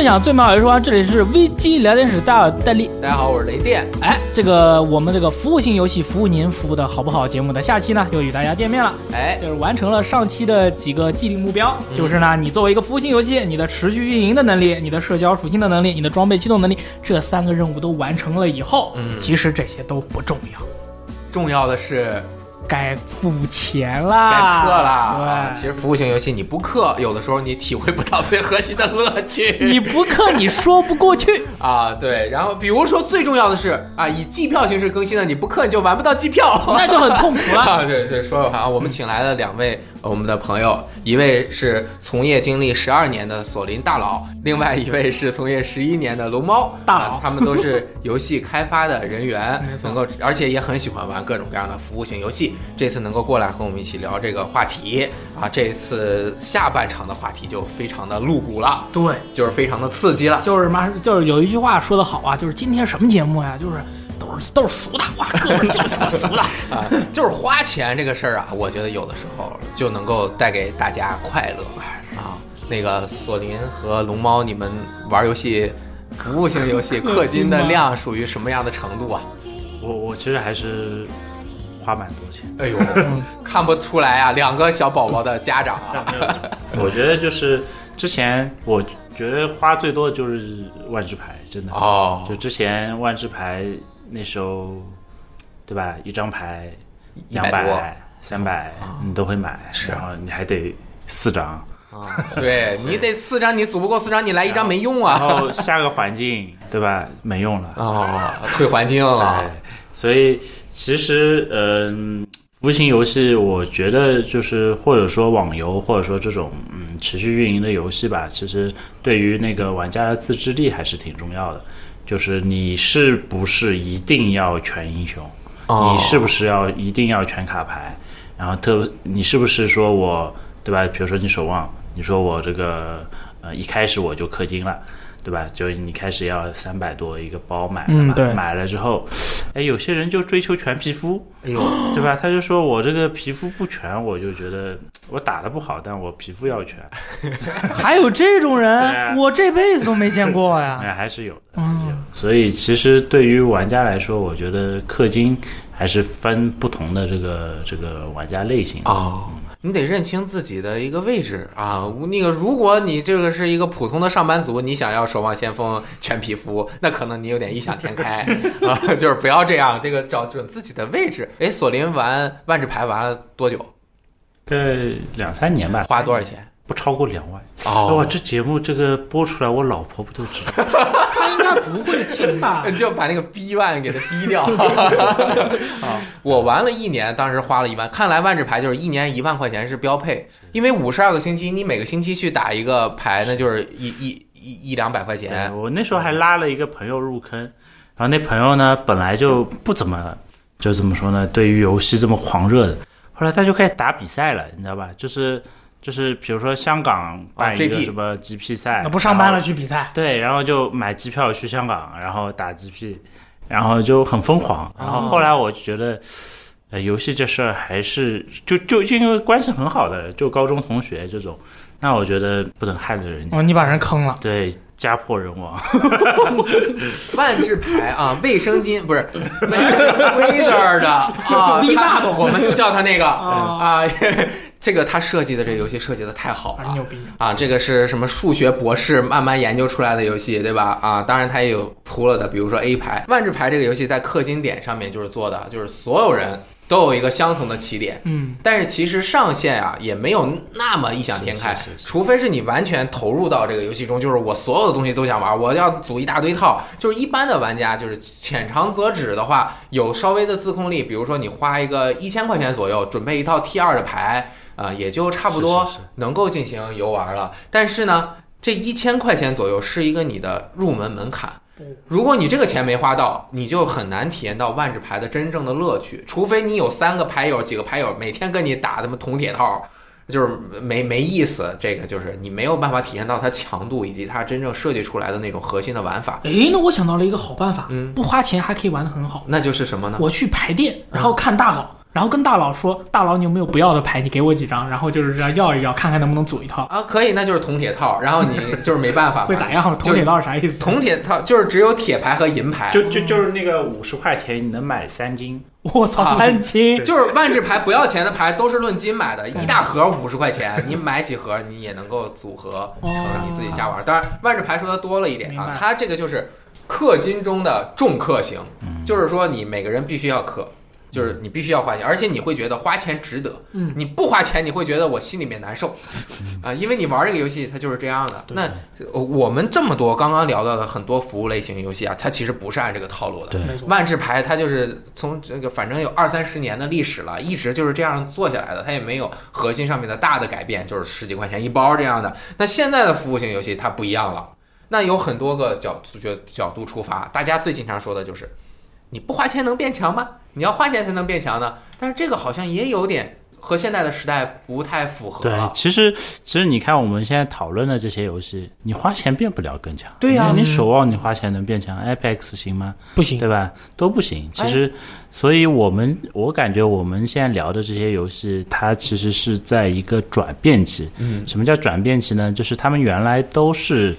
分享最美好游戏时光，这里是 VG 聊天室，大家好，戴笠。大家好，我是雷电。哎，这个我们这个服务性游戏服务您服务的好不好节目的下期呢，又与大家见面了。哎，就是完成了上期的几个既定目标，就是呢，你作为一个服务性游戏，你的持续运营的能力、你的社交属性的能力、你的装备驱动能力，这三个任务都完成了以后，嗯其实这些都不重要，重要的是该付钱该啦，氪啦。啊对，其实服务型游戏你不氪，有的时候你体会不到最核心的乐趣。你不氪你说不过去。啊，对。然后比如说最重要的是啊，以季票形式更新的，你不氪你就玩不到季票。那就很痛苦了。啊，对，所以说的话，我们请来了两位呃我们的朋友，一位是从业经历十二年的索林大佬，另外一位是从业十一年的龙猫大佬啊他们都是游戏开发的人员能够而且也很喜欢玩各种各样的服务型游戏。这次能够过来和我们一起聊这个话题啊，这次下半场的话题就非常的露骨了，对，就是非常的刺激了。就是什么，就是有一句话说得好啊，就是今天什么节目呀？就是都是都是俗的，哇，哥们儿就是说俗的。啊，就是花钱这个事儿啊，我觉得有的时候就能够带给大家快乐啊。那个索林和龙猫，你们玩游戏，服务性游戏氪金的 量属于什么样的程度啊？我我其实还是花蛮多钱。哎呦，看不出来啊，两个小宝宝的家长啊，我觉得就是之前我觉得花最多的就是万智牌，真的。哦就之前万智牌那时候，对吧？一张牌两百、三百你都会买，是然后你还得四张，啊，对你得四张，你组不够四张，你来一张没用啊然啊。后下个环境，对吧？没用了。哦，退环境了对，所以其实嗯，服务型游戏，我觉得就是或者说网游，或者说这种嗯持续运营的游戏吧，其实对于那个玩家的自制力还是挺重要的。就是你是不是一定要全英雄？哦你是不是要一定要全卡牌？然后特你是不是说我对吧？比如说你守望，你说我这个呃一开始我就氪金了。对吧？就你开始要三百多一个包买了嘛，嗯对买了之后，哎，有些人就追求全皮肤，哎呦，对吧？他就说我这个皮肤不全，我就觉得我打的不好，但我皮肤要全，还有这种人，啊我这辈子都没见过哎，呀。还是有的。嗯，所以其实对于玩家来说，我觉得氪金还是分不同的这个这个玩家类型的。哦，你得认清自己的一个位置啊。那个，如果你这个是一个普通的上班族，你想要守望先锋全皮肤，那可能你有点异想天开 啊。就是不要这样，这个找准自己的位置。哎，索林玩万智牌玩了多久？这两三年吧，花多少钱？不超过两万。哇，哦，这节目这个播出来，我老婆不都知道？他应该不会听吧？你就把那个逼万给它逼掉。啊，我玩了一年，当时花了一万。看来万智牌就是一年一万块钱是标配，因为五十二个星期，你每个星期去打一个牌，那就是一一一一两百块钱。我那时候还拉了一个朋友入坑，然后那朋友呢本来就不怎么，就怎么说呢，对于游戏这么狂热的，后来他就开始打比赛了，你知道吧？就是就是比如说香港办一个什么 GP 赛，那不上班了去比赛？对，然后就买机票去香港，然后打 GP，然后就很疯狂。然后后来我就觉得，呃，游戏这事儿还是就就就因为关系很好的，就高中同学这种，那我觉得不能害了人家，哦，你把人坑了。对，家破人亡。万智牌啊，卫生巾不是 Wizard 的啊我们就叫他那个啊啊，这个他设计的这个游戏设计的太好了啊牛逼！啊！这个是什么数学博士慢慢研究出来的游戏，对吧？啊，当然他也有铺了的，比如说 A 牌、万智牌这个游戏在氪金点上面就是做的，就是所有人都有一个相同的起点。嗯，但是其实上限啊也没有那么异想天开，除非是你完全投入到这个游戏中，就是我所有的东西都想玩，我要组一大堆套。就是一般的玩家，就是浅尝辄止的话，有稍微的自控力，比如说你花一个一千块钱左右，准备一套 T 二的牌，啊、也就差不多能够进行游玩了。但是呢，这一千块钱左右是一个你的入门门槛。如果你这个钱没花到，你就很难体验到万智牌的真正的乐趣。除非你有三个牌友、几个牌友每天跟你打他妈铜铁套，就是没没意思。这个就是你没有办法体验到它强度以及它真正设计出来的那种核心的玩法。诶，那我想到了一个好办法，嗯不花钱还可以玩得很好。那就是什么呢？我去排店，然后看大佬，然后跟大佬说，大佬你有没有不要的牌？你给我几张，然后就是这样要一要，看看能不能组一套。啊，可以，那就是铜铁套，然后你就是没办法嘛，会咋样？铜铁套是啥意思？铜铁套就是只有铁牌和银牌，就就就是那个五十块钱你能买三斤，我操，啊三金！就是万智牌不要钱的牌都是论斤买的，一大盒五十块钱，你买几盒你也能够组合成你自己瞎玩。当然，万智牌说的多了一点，啊它这个就是氪金中的重氪型，嗯就是说你每个人必须要氪。就是你必须要花钱，而且你会觉得花钱值得。嗯，你不花钱，你会觉得我心里面难受，啊，因为你玩这个游戏它就是这样的。那呃我们这么多刚刚聊到的很多服务类型游戏啊，它其实不是按这个套路的。对。万智牌它就是从这个反正有二三十年的历史了，一直就是这样做下来的，它也没有核心上面的大的改变，就是十几块钱一包这样的。那现在的服务型游戏它不一样了，那有很多个角角角度出发，大家最经常说的就是，你不花钱能变强吗？你要花钱才能变强呢？但是这个好像也有点和现在的时代不太符合对，。其实其实你看我们现在讨论的这些游戏，你花钱变不了更强。对呀你守望你花钱能变强，Apex 行吗？不行，对吧？都不行。其实，所以我们我感觉我们现在聊的这些游戏，它其实是在一个转变期。嗯，什么叫转变期呢？就是他们原来都是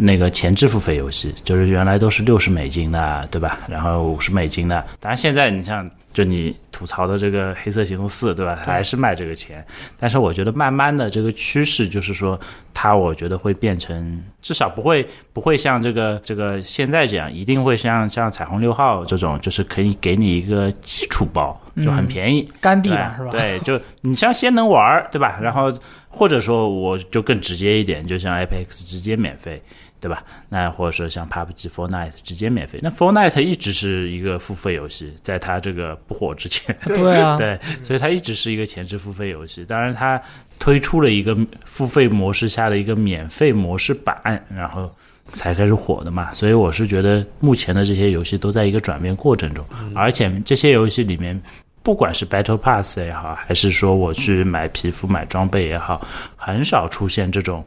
那个前置付费游戏，就是原来都是六十美金的，对吧？然后五十美金的。当然现在你像就你吐槽的这个《黑色行动四》，对吧？还是卖这个钱。但是我觉得慢慢的这个趋势就是说，它我觉得会变成至少不会不会像这个这个现在这样，一定会像像彩虹六号这种，就是可以给你一个基础包，就很便宜。干地对了是吧？对，就你像先能玩，对吧？然后或者说我就更直接一点，就像 Apex 直接免费，对吧？那或者说像 PUBG、Fortnite 直接免费。那 Fortnite 一直是一个付费游戏，在它这个不火之前，对啊，对，所以它一直是一个前置付费游戏。当然，它推出了一个付费模式下的一个免费模式版，然后才开始火的嘛。所以我是觉得目前的这些游戏都在一个转变过程中，而且这些游戏里面。不管是 Battle Pass 也好，还是说我去买皮肤、买装备也好，很少出现这种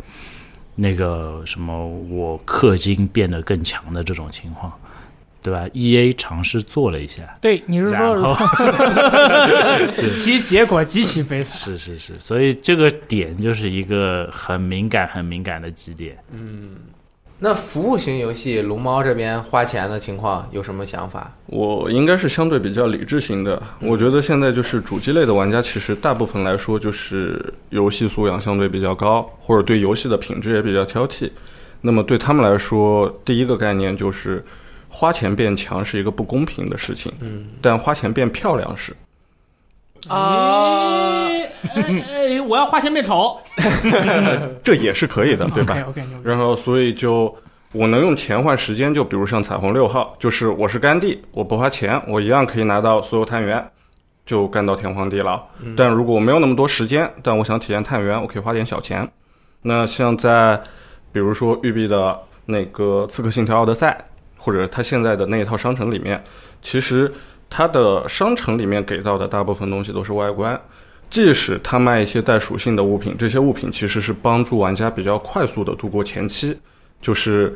那个什么我氪金变得更强的这种情况，对吧？E A 尝试做了一下，对，你是说然后 其结果极其悲惨。是是是，所以这个点就是一个很敏感、很敏感的基点。那服务型游戏，龙猫这边花钱的情况有什么想法？我应该是相对比较理智型的。我觉得现在就是主机类的玩家，其实大部分来说就是游戏素养相对比较高，或者对游戏的品质也比较挑剔。那么对他们来说，第一个概念就是花钱变强是一个不公平的事情，嗯但花钱变漂亮是。啊，哎我要花钱变丑，这也是可以的，对吧？然后所以就我能用钱换时间，就比如像彩虹六号，就是我是甘地，我不花钱，我一样可以拿到所有探员，就干到天荒地老。但如果我没有那么多时间，但我想体验探员，我可以花点小钱。那像在比如说育碧的那个《刺客信条：奥德赛》，或者它现在的那一套商城里面，其实它的商城里面给到的大部分东西都是外观。即使它卖一些带属性的物品，这些物品其实是帮助玩家比较快速的度过前期，就是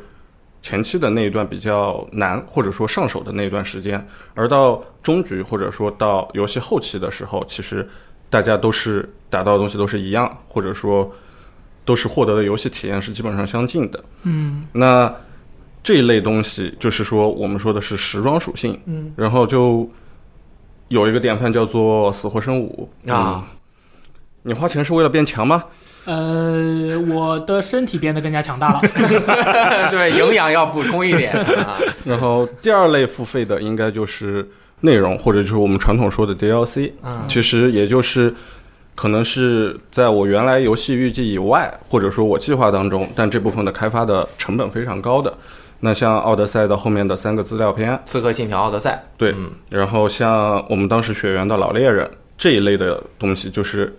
前期的那一段比较难，或者说上手的那一段时间。而到中局或者说到游戏后期的时候，其实大家都是打到的东西都是一样，或者说都是获得的游戏体验是基本上相近的。嗯那这一类东西，就是说我们说的是时装属性，嗯，然后就有一个典范叫做死活生五啊。嗯你花钱是为了变强吗？呃，我的身体变得更加强大了。对，营养要补充一点 啊。然后第二类付费的应该就是内容，或者就是我们传统说的 DLC，嗯其实也就是可能是在我原来游戏预计以外，或者说我计划当中，但这部分的开发的成本非常高的。那像《奥德赛》的后面的三个资料片，刺客信条：奥德赛，对嗯。然后像我们当时血缘的老猎人这一类的东西，就是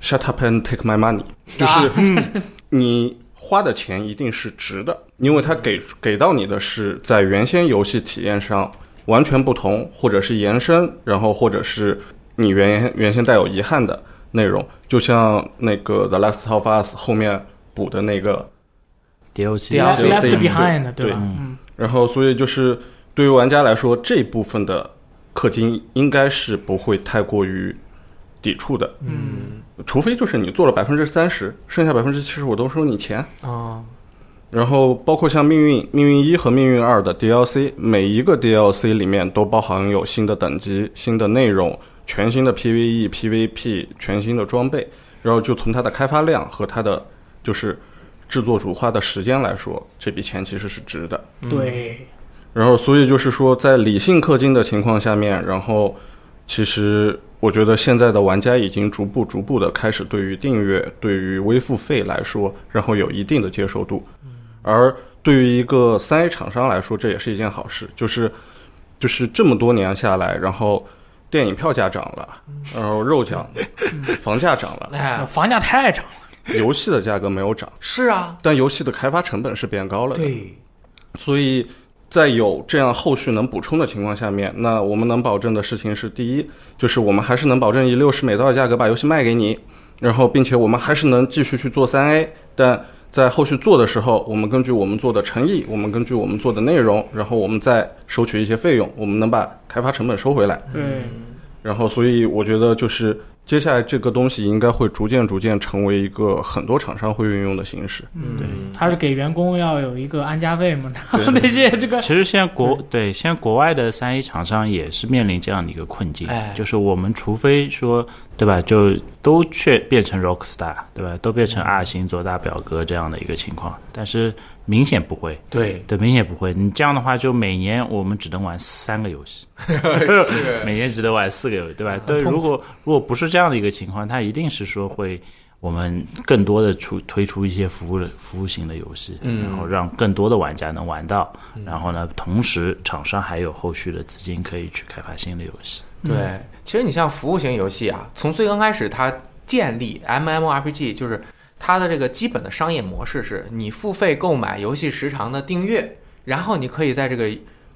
shut up and take my money，就是 你花的钱一定是值的，因为它给给到你的是在原先游戏体验上完全不同，或者是延伸，然后或者是你原原先带有遗憾的内容，就像那个 The Last of Us 后面补的那个 DLC Left 对 Behind，对吧？嗯，然后，所以就是对于玩家来说，这部分的氪金应该是不会太过于抵触的，嗯除非就是你做了百分之三十，剩下百分之七十我都收你钱。啊然后包括像命运、命运一和命运二的 DLC，每一个 DLC 里面都包含有新的等级、新的内容、全新的 PVE、PVP、全新的装备。然后就从它的开发量和它的就是制作主花的时间来说，这笔钱其实是值的。对，然后，所以就是说，在理性氪金的情况下面，然后其实我觉得现在的玩家已经逐步逐步的开始对于订阅、对于微付费来说，然后有一定的接受度。而对于一个三 A 厂商来说，这也是一件好事，就是就是这么多年下来，然后电影票价涨了，然后肉涨，房价涨了，哎，房价太涨了，游戏的价格没有涨，是啊，但游戏的开发成本是变高了的。对，所以在有这样后续能补充的情况下面，那我们能保证的事情是：第一，就是我们还是能保证以六十美刀的价格把游戏卖给你，然后并且我们还是能继续去做三 A，但在后续做的时候，我们根据我们做的诚意，我们根据我们做的内容，然后我们再收取一些费用，我们能把开发成本收回来。对，然后，所以我觉得就是接下来这个东西应该会逐渐逐渐成为一个很多厂商会运用的形式。嗯对。他是给员工要有一个安家费嘛，然后那些这个其实现在国对。现在国外的三 A 厂商也是面临这样的一个困境，哎。就是我们除非说对吧，就都却变成 Rockstar 对吧，都变成 R 星做大表哥这样的一个情况，但是明显不会，对，对，明显不会。你这样的话，就每年我们只能玩三个游戏，是 每年只能玩四个游戏，对吧？对，如果如果不是这样的一个情况，它一定是说会我们更多的出推出一些服务的服务型的游戏，嗯。然后让更多的玩家能玩到，然后呢，同时厂商还有后续的资金可以去开发新的游戏。对，其实你像服务型游戏啊，从最刚开始它建立 MMORPG，就是它的这个基本的商业模式是你付费购买游戏时长的订阅，然后你可以在这个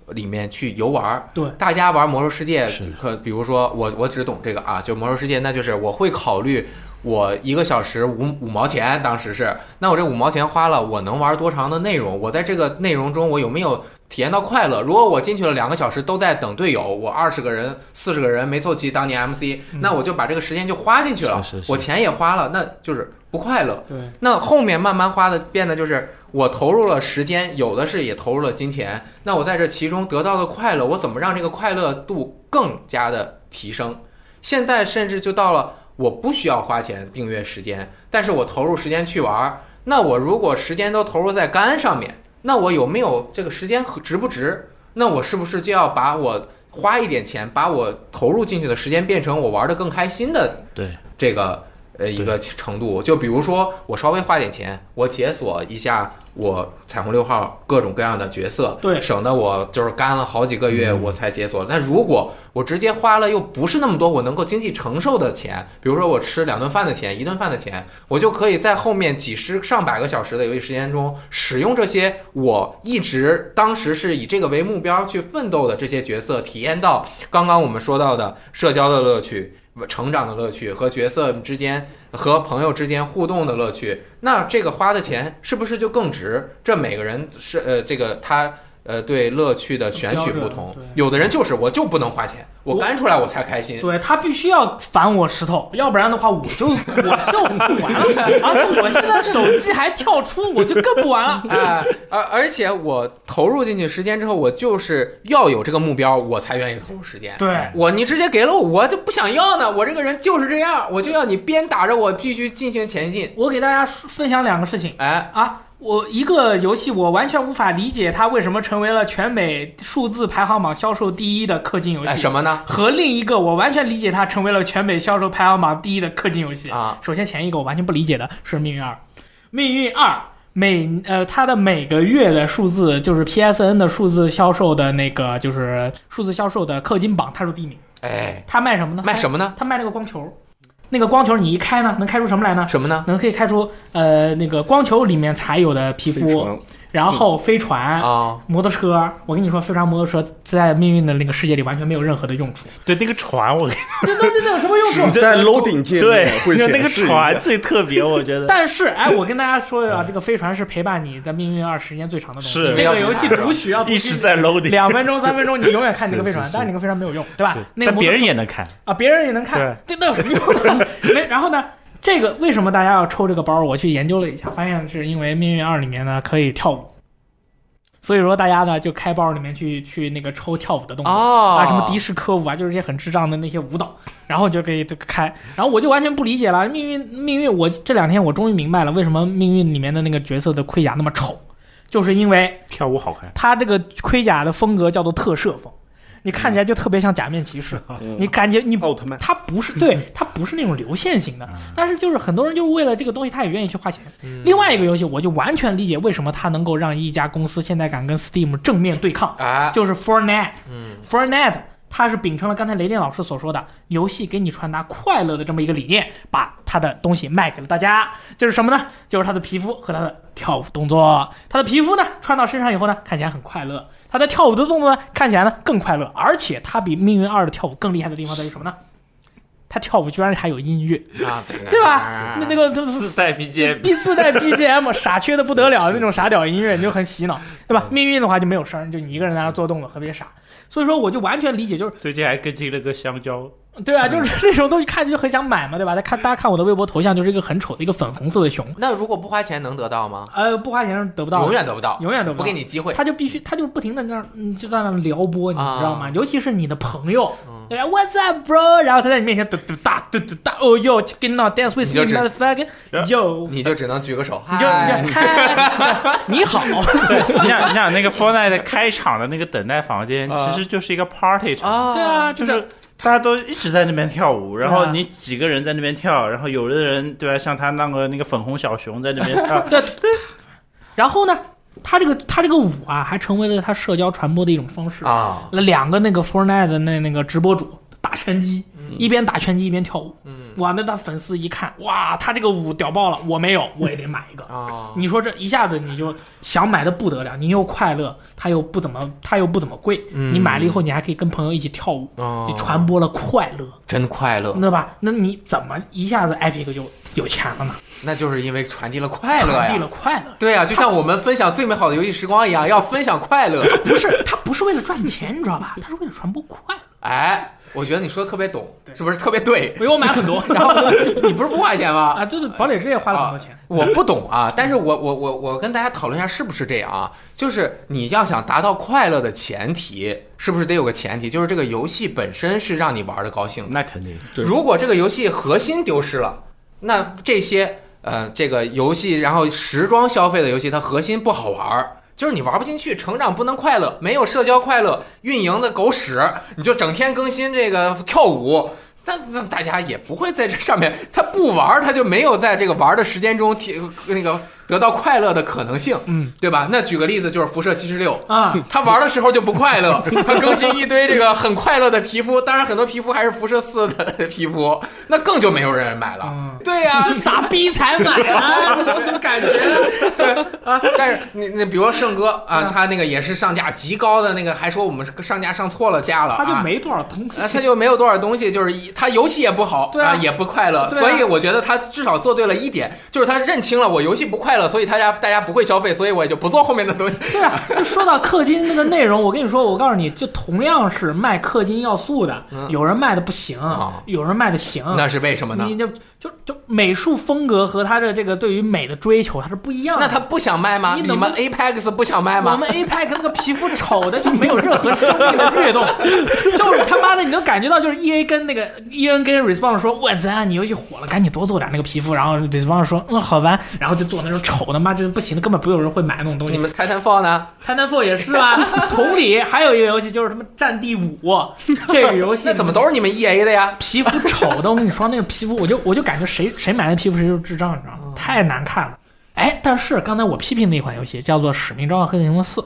里面去游玩儿。对大家玩魔兽世界，可比如说我我只懂这个啊，就魔兽世界，那就是我会考虑。我一个小时五五毛钱，当时是，那我这五毛钱花了，我能玩多长的内容？我在这个内容中，我有没有体验到快乐？如果我进去了两个小时都在等队友，我二十个人、四十个人没凑齐当年 MC，、那我就把这个时间就花进去了，是是是我钱也花了，那就是不快乐。对那后面慢慢花的变得就是我投入了时间，有的是也投入了金钱，那我在这其中得到的快乐，我怎么让这个快乐度更加的提升？现在甚至就到了我不需要花钱订阅时间，但是我投入时间去玩儿，那我如果时间都投入在肝上面，那我有没有这个时间值不值？那我是不是就要把我花一点钱，把我投入进去的时间变成我玩的更开心的对，这个呃一个程度。就比如说，我稍微花点钱，我解锁一下我彩虹六号各种各样的角色，对省得我就是干了好几个月我才解锁。那如果我直接花了又不是那么多我能够经济承受的钱，比如说我吃两顿饭的钱、一顿饭的钱，我就可以在后面几十上百个小时的游戏时间中，使用这些我一直当时是以这个为目标去奋斗的这些角色，体验到刚刚我们说到的社交的乐趣。成长的乐趣和角色之间和朋友之间互动的乐趣，那这个花的钱是不是就更值？这每个人是呃，这个他呃对乐趣的选取不同有的人就是我就不能花钱，我我干出来我才开心。对他必须要反我石头，要不然的话我就我就不玩了。而且我现在手机还跳出，我就更不玩了。哎，而而且我投入进去时间之后，我就是要有这个目标，我才愿意投入时间。对，我你直接给了我，我就不想要呢。我这个人就是这样，我就要你鞭打着我必须进行前进。我给大家说分享两个事情哎，啊。我一个游戏，我完全无法理解它为什么成为了全美数字排行榜销售第一的氪金游哎，戏。什么呢？和另一个我完全理解它成为了全美销售排行榜第一的氪金游戏啊。首先前一个我完全不理解的是《命运二》，《命运二》每呃它的每个月的数字就是 PSN 的数字销售的那个就是数字销售的氪金榜，它是第一名。哎，它卖什么呢？卖什么呢？它卖那个光球，那个光球你一开呢，能开出什么来呢？什么呢？能可以开出呃那个光球里面才有的皮肤，然后飞船、啊，摩托车。我跟你说，飞船、摩托车在命运的那个世界里完全没有任何的用处。对那个船，我对对对有什么用处？在 loading 界对那个船最特别，我觉得。但是，哎，我跟大家说啊，这个飞船是陪伴你在命运二时间最长的东西。是这个游戏读取要读取一直在 loading，两分钟、三分钟，你永远看这个飞船，是是是但是那个飞船没有用，对吧？那别人也能看，啊，别人也能看，这那 有什么用呢？没，然后呢？这个为什么大家要抽这个包？我去研究了一下，发现是因为《命运二》里面呢可以跳舞，所以说大家呢就开包里面去去那个抽跳舞的动作。哦，啊，什么迪士科舞啊，就是一些很智障的那些舞蹈，然后就可以开，然后我就完全不理解了。命运，命运，我这两天我终于明白了，为什么命运里面的那个角色的盔甲那么丑，就是因为跳舞好看。他这个盔甲的风格叫做特摄风，你看起来就特别像假面骑士，嗯你感觉你奥特曼他不是对，他不是那种流线型的，但是就是很多人就是为了这个东西，他也愿意去花钱。嗯另外一个游戏，我就完全理解为什么它能够让一家公司现在敢跟 Steam 正面对抗，啊，就是 Fortnite。嗯 Fortnite 它是秉承了刚才雷电老师所说的游戏给你传达快乐的这么一个理念，把它的东西卖给了大家。就是什么呢？就是它的皮肤和它的跳舞动作。它的皮肤呢穿到身上以后呢，看起来很快乐；它的跳舞的动作呢，看起来呢更快乐。而且他比命运二的跳舞更厉害的地方在于什么呢？他跳舞居然还有音乐，啊，对对吧？那那个就是自带 BGM，必自带 BGM，傻缺的不得了那种傻屌音乐，你就很洗脑，对吧？命运的话就没有声儿，就你一个人在那做动作，特别傻。所以说，我就完全理解，就是最近还更新了个香蕉，对啊，就是那种东西看着就很想买嘛，对吧？大家看大家看我的微博头像，就是一个很丑的一个粉红色的熊，那如果不花钱能得到吗？呃，不花钱是得不到，永远得不到，永远得不到不给你机会。他就必须，他就不停的那就在那撩拨你，知道吗？尤其是你的朋友，嗯对吧 What's up, bro？然后他在你面前嘟嘟哒嘟嘟哒，哦哟，chicken now dance with 你就 me, 只 motherfucker，哟，你就只能举个手，你就嗨你就嗨，你好，你想，你想那个 Fortnite 开场的那个等待房间，啊其实就是一个 party 场，啊，对啊，就是是大家都一直在那边跳舞，然后你几个人在那边跳，然后有的人对吧，像他那个那个粉红小熊在那边跳，对 对。然后呢，他这个他这个舞啊，还成为了他社交传播的一种方式。啊，那两个那个 Fortnite 的那那个直播主打拳击，一边打拳击一边跳舞。嗯哇，那他粉丝一看，哇，他这个舞屌爆了，我没有，我也得买一个。啊，你说这一下子你就想买的不得了，你又快乐，他又不怎么，他又不怎么贵，嗯你买了以后你还可以跟朋友一起跳舞，哦你传播了快乐，真快乐，对吧？那你怎么一下子 Epic 就有钱了呢？那就是因为传递了快乐传递了。快乐，对啊、就像我们分享最美好的游戏时光一样，要分享快乐。不是他不是为了赚钱，你知道吧？他是为了传播快乐。哎，我觉得你说的特别懂，是不是特别对？因为我买很多，然后你不是不花钱吗？啊，对对，堡垒之夜花了很多钱。我不懂啊，但是我我我我跟大家讨论一下是不是这样啊？就是你要想达到快乐的前提，是不是得有个前提，就是这个游戏本身是让你玩的高兴的。那肯定。对如果这个游戏核心丢失了，那这些呃这个游戏，然后时装消费的游戏，它核心不好玩儿。就是你玩不进去，成长不能快乐，没有社交快乐，运营的狗屎，你就整天更新这个跳舞，但那大家也不会在这上面，他不玩，他就没有在这个玩的时间中提那个得到快乐的可能性，嗯对吧？那举个例子，就是辐射七十六，啊，他玩的时候就不快乐，他更新一堆这个很快乐的皮肤，当然很多皮肤还是辐射四的皮肤，那更就没有人买了。嗯对呀、傻逼才买啊，这种感觉。啊，但是你你比如说圣哥啊嗯，他那个也是上架极高的那个，还说我们上架上错了架了，啊他就没多少东啊，西他。就没有多少东西，就是一他游戏也不好，对啊也不快乐，啊所以我觉得他至少做对了一点，就是他认清了我游戏不快乐，所以大家大家不会消费，所以我也就不做后面的东西。对啊，就说到氪金那个内容，我跟你说，我告诉你，就同样是卖氪金要素的，嗯有人卖的不行啊，有人卖的行。那是为什么呢？你就就就美术风格和他的这个对于美的追求，它是不一样的。那他不想卖吗？你们你能不 Apex 不想卖吗？我们 Apex 那个皮肤丑的就没有任何生命的 跃动，就是他妈的你能感觉到，就是 EA 跟那个 EA 跟 Respawn 说，我操，你游戏火了，赶紧多做点那个皮肤，然后 Respawn 说，嗯，好吧，然后就做那种丑的，妈就是不行的，根本不有人会买那种东西。你们 Titanfall 呢？Titanfall 也是啊，同理，还有一个游戏就是什么《战地五》，这个游戏 那怎么都是你们 EA 的呀？皮肤丑的？我跟你说，那个皮肤，我就我就感觉谁谁买那皮肤谁就是智障，你知道吗？太难看了。哎，但是刚才我批评那款游戏叫做《使命召唤：黑色行动四》，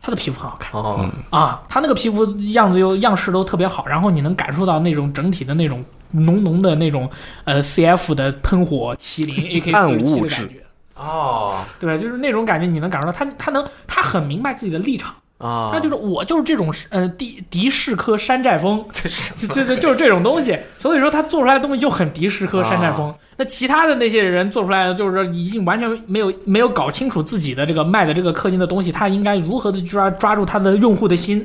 它的皮肤很好看。哦，啊，它那个皮肤样子又样式都特别好，然后你能感受到那种整体的那种浓浓的那种呃 CF 的喷火麒麟 AK 四十七暗物质的感觉。哦对？就是那种感觉，你能感受到他他能他很明白自己的立场，啊，他就是我就是这种呃敌敌视科山寨风，这是 就就是这种东西，所以说他做出来的东西就很敌视科山寨啊风。那其他的那些人做出来的，就是说已经完全没有没有搞清楚自己的这个卖的这个氪金的东西，他应该如何的抓抓住他的用户的心，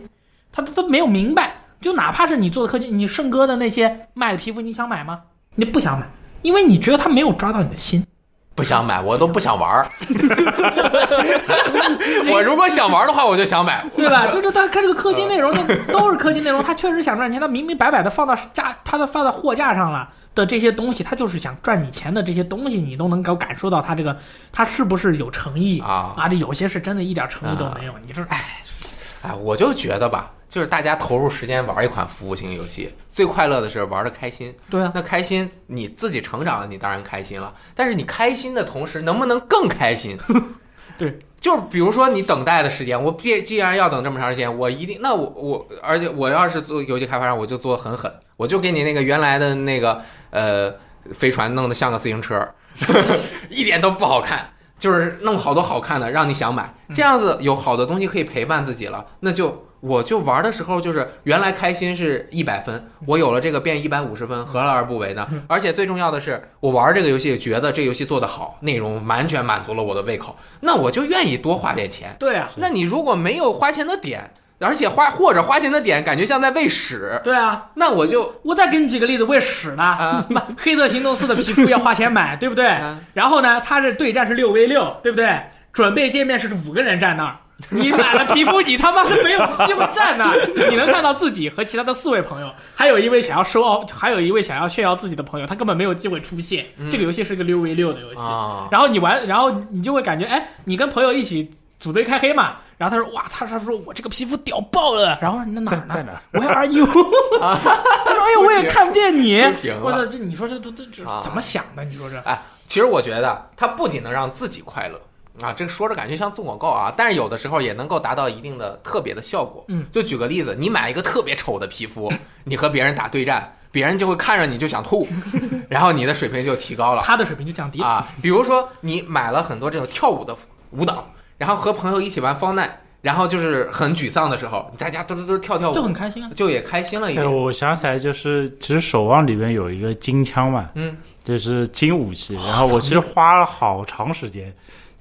他他都没有明白。就哪怕是你做的氪金，你圣哥的那些卖的皮肤，你想买吗？你不想买，因为你觉得他没有抓到你的心。不想买，我都不想玩儿。我如果想玩的话，我就想买，对吧？就是他看这个氪金内容，就都是氪金内容，他确实想赚钱，他明明白白的放到架，他的放到货架上了的这些东西，他就是想赚你钱的这些东西，你都能够感受到他这个他是不是有诚意啊啊？这有些是真的一点诚意都没有，你说哎，哎，我就觉得吧，就是大家投入时间玩一款服务型游戏，最快乐的是玩的开心。对啊，那开心，你自己成长了，你当然开心了。但是你开心的同时，能不能更开心？对，就是比如说你等待的时间，我必既然要等这么长时间，我一定那我我，而且我要是做游戏开发商，我就做很狠，我就给你那个原来的那个呃飞船弄得像个自行车，一点都不好看。就是弄好多好看的，让你想买，这样子有好的东西可以陪伴自己了，那就我就玩的时候就是原来开心是一百分，我有了这个变一百五十分，何乐而不为呢？而且最重要的是，我玩这个游戏觉得这游戏做得好，内容完全满足了我的胃口，那我就愿意多花点钱。对啊，那你如果没有花钱的点，而且花或者花钱的点感觉像在喂屎，对啊。那我就我再给你举个例子，喂屎呢？啊不，黑色行动四的皮肤要花钱买，对不对？嗯然后呢，它是对战是六 v 六，对不对？准备界面是五个人站那儿，你买了皮肤，你他妈的没有机会站那儿。你能看到自己和其他的四位朋友，还有一位想要收奥，还有一位想要炫耀自己的朋友，他根本没有机会出现。这个游戏是个六 v 六的游戏，啊然后你玩，然后你就会感觉，哎，你跟朋友一起组队开黑嘛。然后他说，哇，他他说我这个皮肤屌爆了。然后那哪儿呢在在哪儿？？Where are you？他说，哎呦，我也看不见你我操，这你说这这这怎么想的？你说这哎，其实我觉得他不仅能让自己快乐啊，这个说着感觉像做广告啊，但是有的时候也能够达到一定的特别的效果。嗯，就举个例子，你买一个特别丑的皮肤，你和别人打对战，别人就会看着你就想吐，然后你的水平就提高了他的水平就降低了。啊。比如说你买了很多这种跳舞的舞蹈，然后和朋友一起玩方奈，然后就是很沮丧的时候，大家都都都跳跳舞，就很开心啊！就也开心了一对，点。我想起来，就是其实守望里面有一个金枪嘛，嗯，就是金武器。然后我其实花了好长时间，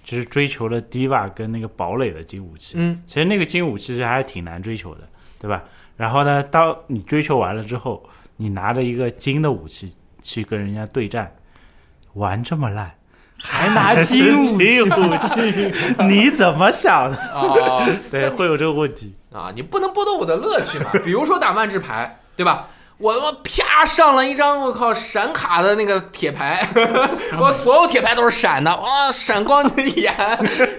就是追求了 Diva 跟那个堡垒的金武器。嗯，其实那个金武器其实还挺难追求的，对吧？然后呢，当你追求完了之后，你拿着一个金的武器去跟人家对战，玩这么烂，还拿金武器武器，你怎么想的？哦。对，会有这个问题。啊，你不能剥夺我的乐趣嘛？比如说打万智牌，对吧？我他妈啪上了一张我靠闪卡的那个铁牌，我所有铁牌都是闪的，哇，闪光的眼，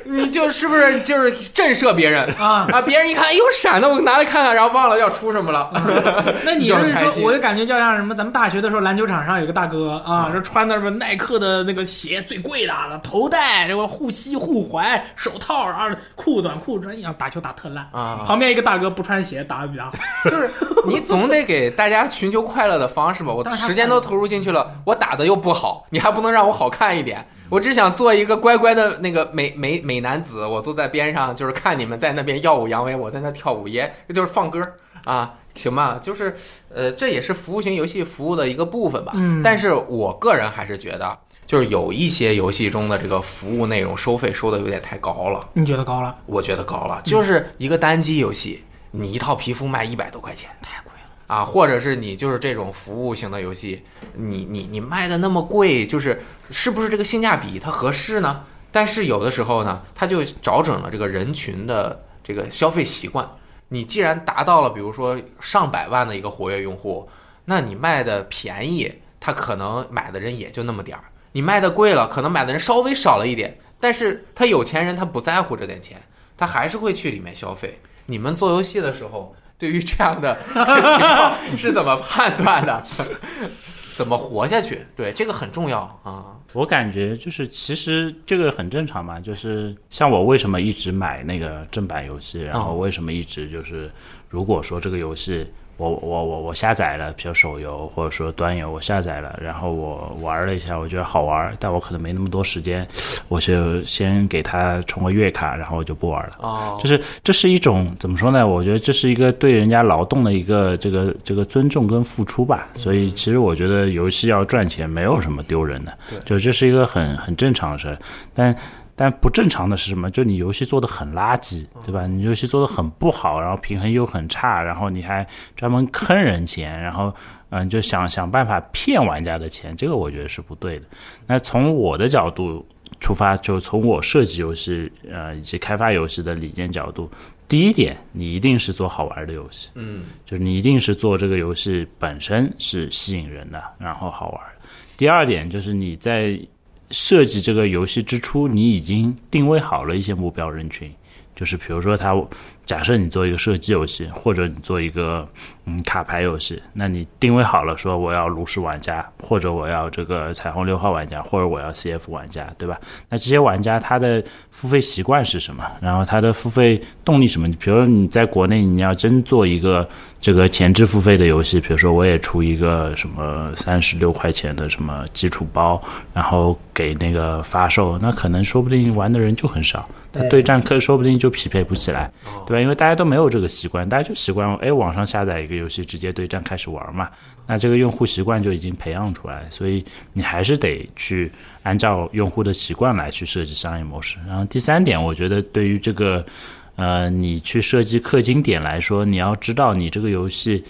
你就是不是就是震慑别人啊，啊？别人一看，哎呦闪的，我拿来看看，然后忘了要出什么了。那 你就是说，我就感觉就像什么，咱们大学的时候，篮球场上有个大哥啊，啊说穿的什么耐克的那个鞋最贵的，头戴这个护膝、护踝、手套，啊，裤短裤穿一样，打球打特烂。啊，旁边一个大哥不穿鞋打的比较好，就是你总得给大家寻求快乐的方式吧。我时间都投入进去了，我打的又不好，你还不能让我好看一点。我只想做一个乖乖的那个美美美男子，我坐在边上，就是看你们在那边耀武扬威，我在那跳舞，也就是放歌啊，行吧？就是呃，这也是服务型游戏服务的一个部分吧。嗯但是我个人还是觉得，就是有一些游戏中的这个服务内容收费收的有点太高了，你觉得高了？我觉得高了。就是一个单机游戏，你一套皮肤卖一百多块钱，太贵了。啊，或者是你就是这种服务型的游戏，你你你卖的那么贵，就是是不是这个性价比它合适呢？但是有的时候呢，它就找准了这个人群的这个消费习惯。你既然达到了，比如说上百万的一个活跃用户，那你卖的便宜，他可能买的人也就那么点儿；你卖的贵了，可能买的人稍微少了一点。但是他有钱人他不在乎这点钱，他还是会去里面消费。你们做游戏的时候，对于这样的 情况是怎么判断的？怎么活下去？对，这个很重要啊。我感觉就是，其实这个很正常嘛。就是像我为什么一直买那个正版游戏，然后为什么一直就是，如果说这个游戏我我我我下载了，比如手游或者说端游，我下载了，然后我玩了一下，我觉得好玩，但我可能没那么多时间，我就先给它充个月卡，然后我就不玩了。哦，就是这是一种怎么说呢？我觉得这是一个对人家劳动的一个这个这个尊重跟付出吧。所以其实我觉得游戏要赚钱没有什么丢人的，就这是一个很很正常的事儿。但但不正常的是什么？就你游戏做的很垃圾，对吧？你游戏做的很不好，然后平衡又很差，然后你还专门坑人钱，然后嗯，就想想办法骗玩家的钱，这个我觉得是不对的。那从我的角度出发，就从我设计游戏呃以及开发游戏的理念角度，第一点，你一定是做好玩的游戏，嗯，就是你一定是做这个游戏本身是吸引人的，然后好玩。第二点就是你在设计这个游戏之初，你已经定位好了一些目标人群，就是比如说他，假设你做一个射击游戏，或者你做一个嗯卡牌游戏，那你定位好了，说我要炉石玩家，或者我要这个彩虹六号玩家，或者我要 CF 玩家，对吧？那这些玩家他的付费习惯是什么？然后他的付费动力什么？比如说你在国内你要真做一个这个前置付费的游戏，比如说我也出一个什么三十六块钱的什么基础包，然后给那个发售，那可能说不定玩的人就很少，他对战课说不定就匹配不起来，对吧？因为大家都没有这个习惯，大家就习惯哎网上下载一个游戏直接对战开始玩嘛，那这个用户习惯就已经培养出来，所以你还是得去按照用户的习惯来去设计商业模式。然后第三点，我觉得对于这个呃你去设计氪金点来说，你要知道你这个游戏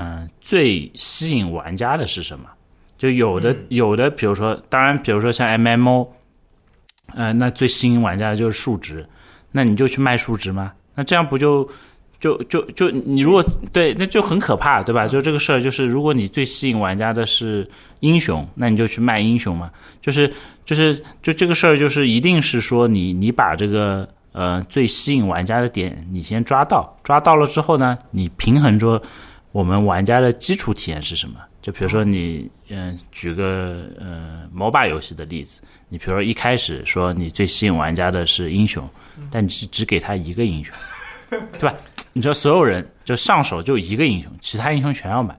嗯、最吸引玩家的是什么。就有的有的，比如说，当然，比如说像 MMO，呃，那最吸引玩家的就是数值，那你就去卖数值吗？那这样不就就就就你如果对，那就很可怕，对吧？就这个事儿，就是如果你最吸引玩家的是英雄，那你就去卖英雄嘛。就是就是就这个事儿，就是一定是说你你把这个呃最吸引玩家的点你先抓到，抓到了之后呢，你平衡着我们玩家的基础体验是什么？就比如说你嗯、举个呃 MOBA 游戏的例子，你比如说一开始说你最吸引玩家的是英雄，但你只只给他一个英雄，对吧？你知道所有人就上手就一个英雄，其他英雄全要买，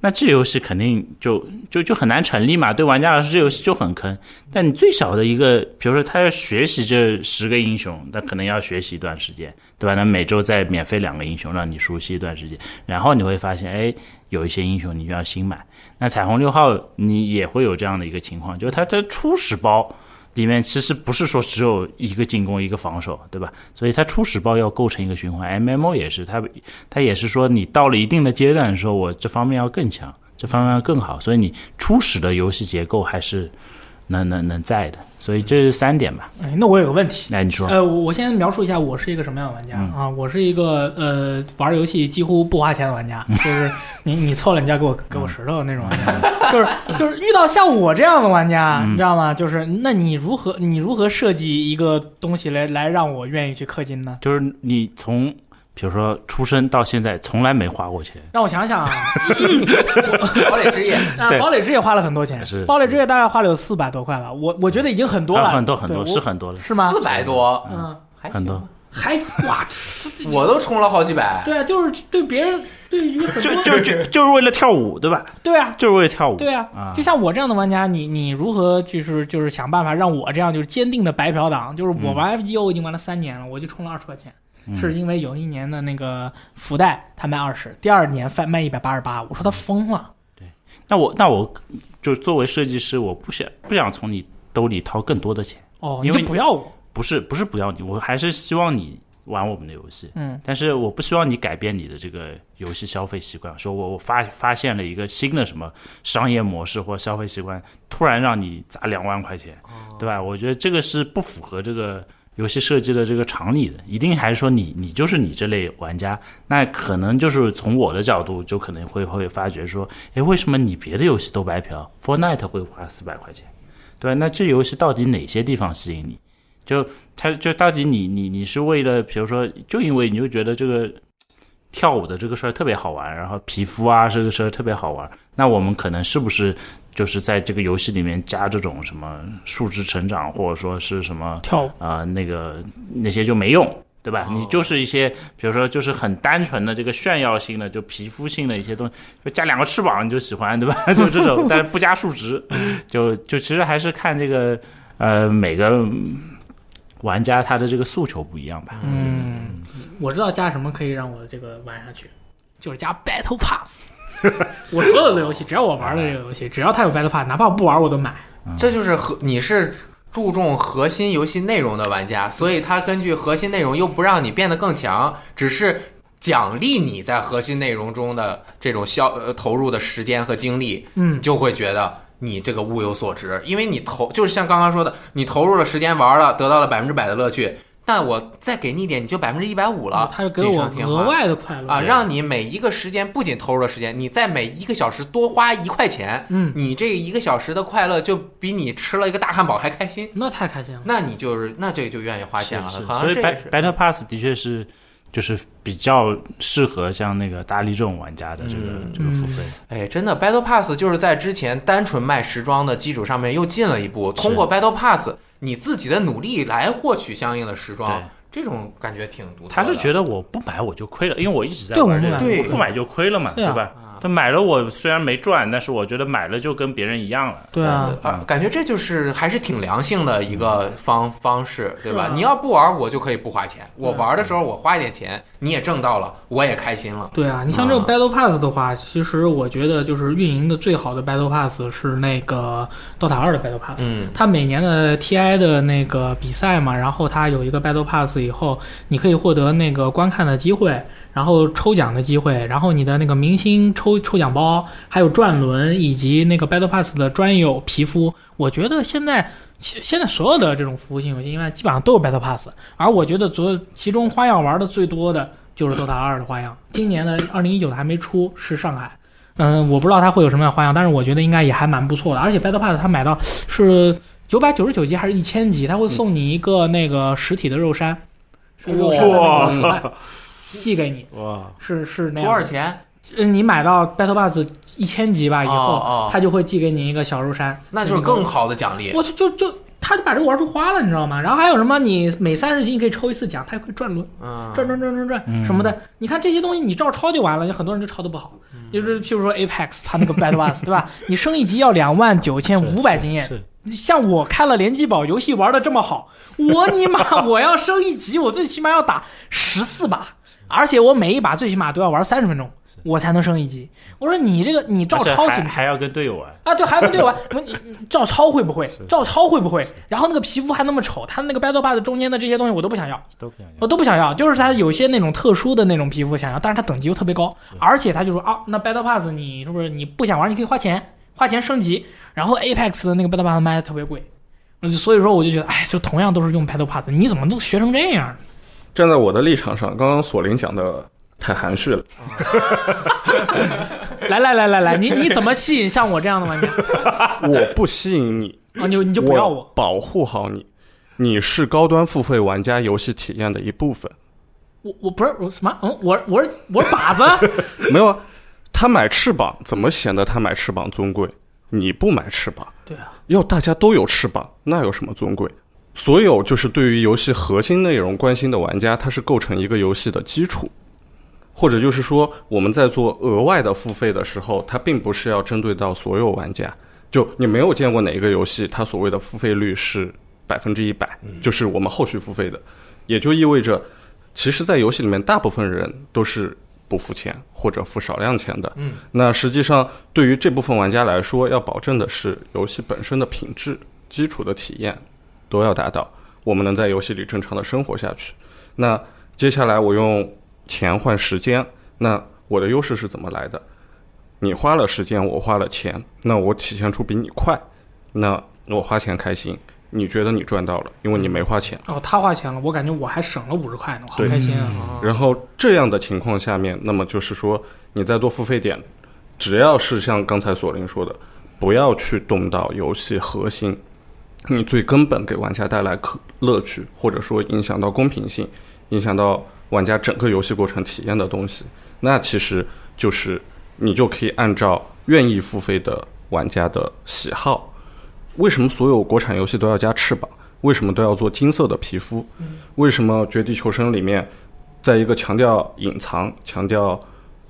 那这游戏肯定就就就很难成立嘛。对玩家来说，这游戏就很坑。但你最小的一个，比如说他要学习这十个英雄，那可能要学习一段时间，对吧？那每周再免费两个英雄，让你熟悉一段时间，然后你会发现，哎，有一些英雄你就要新买。那彩虹六号你也会有这样的一个情况，就是它的初始包里面其实不是说只有一个进攻一个防守，对吧？所以它初始包要构成一个循环，MMO 也是，它它也是说你到了一定的阶段的时候，我这方面要更强，这方面要更好，所以你初始的游戏结构还是能能能在的，所以这是三点吧。哎，那我有个问题，来，你说，呃，我我先描述一下我是一个什么样的玩家、嗯啊？我是一个呃玩游戏几乎不花钱的玩家，就是你你错了，你就要给我给我石头那种玩家，就是就是遇到像我这样的玩家，嗯你知道吗？就是那你如何你如何设计一个东西来来让我愿意去氪金呢？就是你从比如说出生到现在从来没花过钱，让我想想啊，堡垒之夜，啊对。堡垒之夜花了很多钱。是，堡垒之夜大概花了有四百多块吧，我我觉得已经很多了，啊很多很多是很多了，是吗？四百多，嗯，还很多。行。还哇，我都充了好几百。对啊，就是对别人对于很多就就就就是为了跳舞，对吧？对啊，就是为了跳舞，对啊，啊。就像我这样的玩家，你你如何就是就是想办法让我这样就是坚定的白嫖党？就是我玩 FGO 已经玩了三年了，我就充了二十块钱，嗯是因为有一年的那个福袋他卖二十，第二年卖卖一百八十八，我说他疯了。对那我那我就作为设计师，我不想不想从你兜里掏更多的钱，哦，你因为就不要我，不是不是不要你，我还是希望你玩我们的游戏，嗯，但是我不希望你改变你的这个游戏消费习惯。说我我发发现了一个新的什么商业模式或消费习惯，突然让你砸两万块钱，对吧？我觉得这个是不符合这个游戏设计的这个常理的。一定还是说你你就是你这类玩家，那可能就是从我的角度就可能会会发觉说，诶，为什么你别的游戏都白嫖，Fortnite 会花四百块钱，对？那这游戏到底哪些地方吸引你？就他就到底你你你是为了，比如说，就因为你就觉得这个跳舞的这个事儿特别好玩，然后皮肤啊这个事儿特别好玩，那我们可能是不是就是在这个游戏里面加这种什么数值成长，或者说是什么跳舞。啊、那个那些就没用，对吧？哦你就是一些，比如说就是很单纯的这个炫耀性的，就皮肤性的一些东西，就加两个翅膀你就喜欢，对吧？就这种，但是不加数值，就就其实还是看这个呃每个嗯玩家他的这个诉求不一样吧。嗯，我知道加什么可以让我这个玩下去，就是加 Battle Pass。我所有的游戏，只要我玩的这个游戏，只要它有 Battle Pass，哪怕我不玩我都买。这就是核你是注重核心游戏内容的玩家，所以它根据核心内容又不让你变得更强，只是奖励你在核心内容中的这种消呃投入的时间和精力，嗯你，就会觉得你这个物有所值，因为你投就是像刚刚说的，你投入了时间玩了，得到了百分之百的乐趣，但我再给你一点，你就百分之一百五了，它就给我锦上添花。额外的快乐。啊，让你每一个时间不仅投入了时间，你在每一个小时多花一块钱，嗯，你这一个小时的快乐就比你吃了一个大汉堡还开心。那太开心了。那你就是那这就愿意花钱了，所以 Battle Pass 的确是就是比较适合像那个大力这种玩家的这个、嗯。这个付费。哎，真的 Battle Pass 就是在之前单纯卖时装的基础上面又进了一步，通过 Battle Pass 你自己的努力来获取相应的时装，这种感觉挺独特的。他是觉得我不买我就亏了，因为我一直在玩这个，我不买我不买就亏了嘛，对啊吧？他买了我虽然没赚，但是我觉得买了就跟别人一样了。对啊，感觉这就是还是挺良性的一个方方式，对吧？啊你要不玩，我就可以不花钱；我对玩的时候，我花一点钱，你也挣到了，我也开心了。对啊，你像这个啊 Battle Pass 的话，其实我觉得就是运营的最好的 Battle Pass 是那个 DOTA 二的 Battle Pass。嗯，它每年的 TI 的那个比赛嘛，然后它有一个 Battle Pass 以后，你可以获得那个观看的机会，然后抽奖的机会，然后你的那个明星抽抽奖包，还有转轮以及那个 Battle Pass 的专有皮肤。我觉得现在其现在所有的这种服务性游戏，应该基本上都有 Battle Pass，而我觉得昨其中花样玩的最多的就是 DOTA 二的花样。今年的二零一九的还没出，是上海。嗯，我不知道它会有什么样的花样，但是我觉得应该也还蛮不错的。而且 Battle Pass 它买到是九百九十九级还是一千级，它会送你一个那个实体的肉山，是肉山的那个手办 寄给你，哇，是是那样。多少钱？呃，你买到 Battle Pass 一千级吧以后，哦哦它就会寄给你一个小肉山，那就是更好的奖励。我就就就他就把这个玩出花了，你知道吗？然后还有什么？你每三十级你可以抽一次奖，他也会转轮。嗯，转转转转转嗯什么的，你看这些东西你照抄就完了，有很多人就抄的不好，就是譬如说 Apex 它那个 Battle Pass 对吧？你升一级要两万九千五百经验，像我开了联机宝，游戏玩的这么好，我尼玛 我要升一级，我最起码要打十四把，而且我每一把最起码都要玩三十分钟，我才能升一级。我说你这个你照抄行不行？还还要跟队友玩，啊，对，还要跟队友玩，我说你你照抄会不会？照抄会不会？然后那个皮肤还那么丑，他那个 Battle Pass 中间的这些东西我都不想要。都不想要。我都不想要，就是他有些那种特殊的那种皮肤想要，但是它等级又特别高，而且他就说啊，那 Battle Pass 你是不是你不想玩，你可以花钱花钱升级，然后 Apex 的那个 Battle Pass 卖的特别贵，嗯所以说我就觉得，哎，就同样都是用 Battle Pass，你怎么都学成这样？站在我的立场上，刚刚索林讲的太含蓄了。来来来来来，你你怎么吸引像我这样的玩家 我不吸引你，啊？你就你就不要我我，保护好你。你是高端付费玩家游戏体验的一部分。我我不是我什么？嗯，我我是我是靶子，没有啊，他买翅膀怎么显得他买翅膀尊贵？你不买翅膀，对啊，要大家都有翅膀，那有什么尊贵？所有就是对于游戏核心内容关心的玩家，它是构成一个游戏的基础，或者就是说我们在做额外的付费的时候，它并不是要针对到所有玩家。就你没有见过哪一个游戏，它所谓的付费率是百分之一百，就是我们后续付费的，也就意味着，其实，在游戏里面，大部分人都是不付钱或者付少量钱的。嗯，那实际上对于这部分玩家来说，要保证的是游戏本身的品质、基础的体验都要达到，我们能在游戏里正常的生活下去。那接下来我用钱换时间，那我的优势是怎么来的？你花了时间，我花了钱，那我体现出比你快，那我花钱开心，你觉得你赚到了，因为你没花钱。哦，他花钱了，我感觉我还省了五十块呢，我好开心啊！然后这样的情况下面，那么就是说你再多付费点，只要是像刚才索林说的，不要去动到游戏核心，你最根本给玩家带来可乐趣，或者说影响到公平性，影响到玩家整个游戏过程体验的东西，那其实就是你就可以按照愿意付费的玩家的喜好。为什么所有国产游戏都要加翅膀？为什么都要做金色的皮肤？为什么《绝地求生》里面，在一个强调隐藏、强调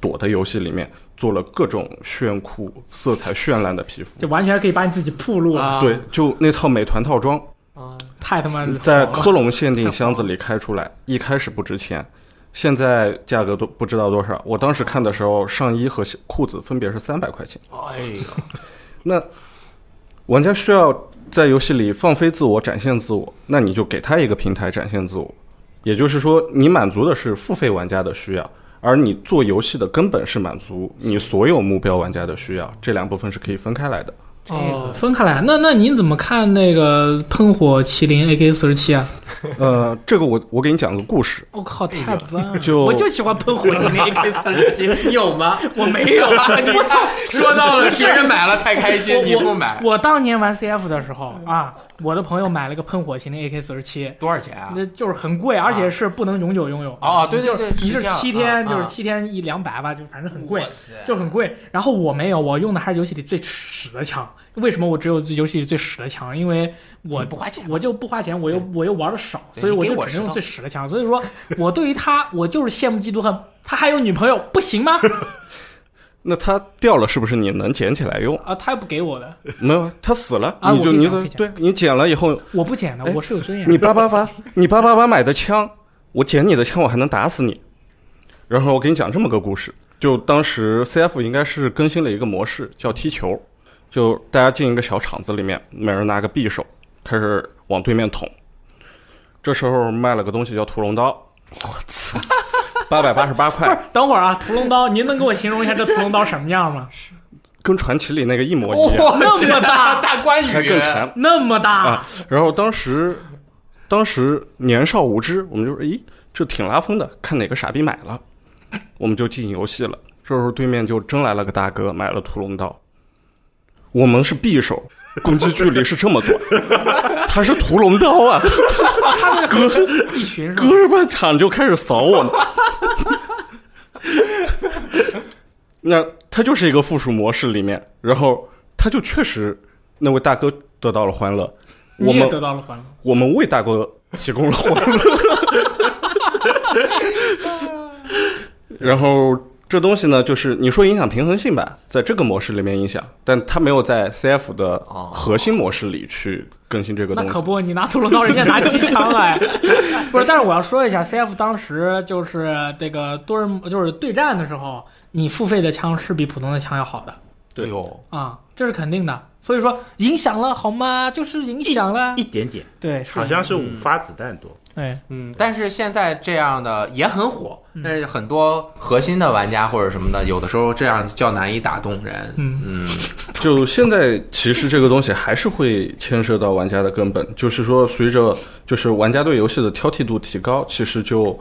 躲的游戏里面，做了各种炫酷、色彩绚烂的皮肤？就完全可以把你自己暴露了，啊，对，就那套美团套装，啊，太他妈在科隆限定箱子里开出来，一开始不值钱，现在价格都不知道多少。我当时看的时候，上衣和裤子分别是三百块钱。哎呀，那玩家需要在游戏里放飞自我、展现自我，那你就给他一个平台展现自我。也就是说，你满足的是付费玩家的需要，而你做游戏的根本是满足你所有目标玩家的需要，这两部分是可以分开来的。哦，分开来。那那您怎么看那个喷火麒麟 AK 四十七啊？呃，这个我我给你讲个故事，我靠，太棒了！就我就喜欢喷火麒麟 AK 四十七，你有吗？我没有，我操！说到了 别人买了太开心，你不买，我当年玩 CF 的时候啊，我的朋友买了个喷火型的 AK 四十七，多少钱啊？那就是很贵，而且是不能永久拥有。哦对对对就是你是七天，啊啊就是七天一两百吧，就反正很贵就很贵。然后我没有，我用的还是游戏里最屎的枪。为什么我只有游戏里最屎的枪？因为我不花钱我就不花钱，我又我又玩的少，所以我就只能用最屎的枪。所以说我对于他，我就是羡慕嫉妒恨。他还有女朋友，不行吗？那它掉了是不是你能捡起来用？啊，他又不给我的，没有，他死了，啊你就你就我可以讲可以讲对你捡了以后，我不捡的，哎我是有尊严你。八八八，你八八八买的枪，我捡你的枪，我还能打死你。然后我给你讲这么个故事，就当时 CF 应该是更新了一个模式，叫踢球，就大家进一个小场子里面，每人拿个匕首，开始往对面捅。这时候卖了个东西叫屠龙刀，我操，八百八十八块不是块，，等会儿啊，屠龙刀，您能给我形容一下这屠龙刀什么样吗？跟传奇里那个一模一样，哇，那么大大关还羽更沉。那么大，啊然后当时，当时年少无知，我们就说，咦，这挺拉风的，看哪个傻逼买了，我们就进游戏了。这时候对面就真来了个大哥，买了屠龙刀。我们是匕首，攻击距离是这么短，他是屠龙刀啊，他那个很一群？隔着半场就开始扫我们。那他就是一个附属模式里面，然后他就确实那位大哥得到了欢乐，我们得到了欢乐。我们为大哥提供了欢乐。然后这东西呢，就是你说影响平衡性吧，在这个模式里面影响，但它没有在 CF 的哦核心模式里去更新这个东西。那可不，你拿屠龙刀，人家拿机枪来。不是，但是我要说一下，CF 当时就是这个多人就是对战的时候，你付费的枪是比普通的枪要好的对哎呦，啊，这是肯定的。所以说影响了好吗？就是影响了一。点点，对，好像是五发子弹多。对，嗯，但是现在这样的也很火，嗯但是很多核心的玩家或者什么的，有的时候这样较难以打动人。嗯嗯，就现在，其实这个东西还是会牵涉到玩家的根本，就是说，随着就是玩家对游戏的挑剔度提高，其实就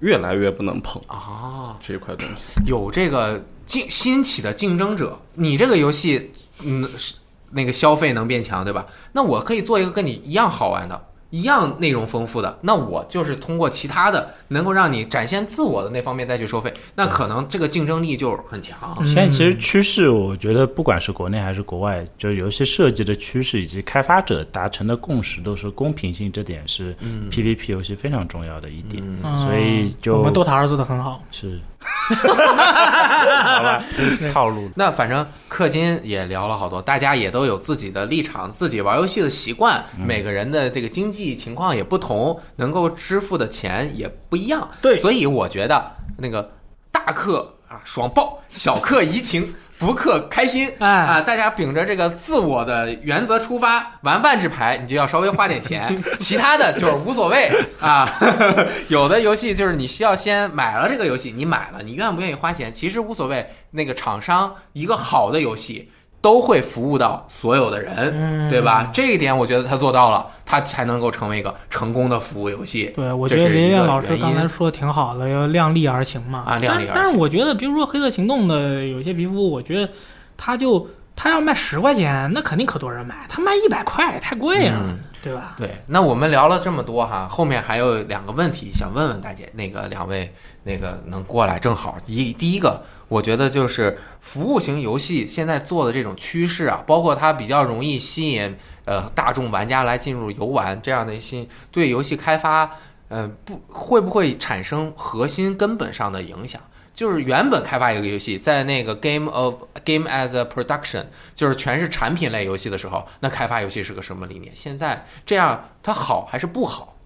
越来越不能碰啊，这一块东西。有这个竞新起的竞争者，你这个游戏，嗯，是那个消费能变强，对吧？那我可以做一个跟你一样好玩的。一样内容丰富的，那我就是通过其他的能够让你展现自我的那方面再去收费，那可能这个竞争力就很强。嗯现在其实趋势，我觉得不管是国内还是国外，就是游戏设计的趋势以及开发者达成的共识，都是公平性，这点是 PVP 游戏非常重要的一点。嗯所以就我们 DOTA 二做的很好。是，好吧，套路。那反正氪金也聊了好多，大家也都有自己的立场，自己玩游戏的习惯，每个人的这个经济情况也不同，能够支付的钱也不一样。对所以我觉得那个大氪啊爽爆，小氪怡情。不氪开心，哎啊！大家秉着这个自我的原则出发，玩万智牌你就要稍微花点钱，其他的就是无所谓啊。有的游戏就是你需要先买了这个游戏，你买了，你愿不愿意花钱，其实无所谓。那个厂商一个好的游戏都会服务到所有的人，嗯对吧？这一点我觉得他做到了，他才能够成为一个成功的服务游戏。对，我觉得林燕老师刚才说的挺好的，要量力而行嘛。啊量力而行但是我觉得，比如说《黑色行动》的有些皮肤，我觉得他就他要卖十块钱，那肯定可多人买。他卖一百块太贵了，嗯对吧？对，那我们聊了这么多哈，后面还有两个问题想问问大姐，那个两位那个能过来正好。一第一个，我觉得就是服务型游戏现在做的这种趋势啊，包括它比较容易吸引呃大众玩家来进入游玩这样的一些对游戏开发，呃不会不会产生核心根本上的影响？就是原本开发一个游戏，在那个 game of game as a production，就是全是产品类游戏的时候，那开发游戏是个什么理念？现在这样它好还是不好？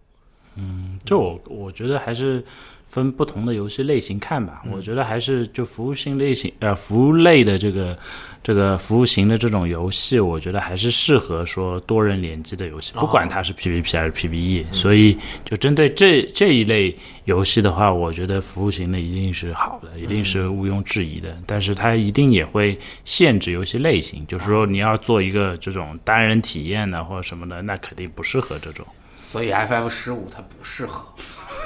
就我我觉得还是分不同的游戏类型看吧。我觉得还是就服务性类型呃服务类的这个这个服务型的这种游戏，我觉得还是适合说多人联机的游戏，不管它是 PVP 还是 PVE。所以就针对这这一类游戏的话，我觉得服务型的一定是好的，一定是毋庸置疑的。但是它一定也会限制游戏类型，就是说你要做一个这种单人体验的或者什么的，那肯定不适合这种。所以 FF 十五它不适合。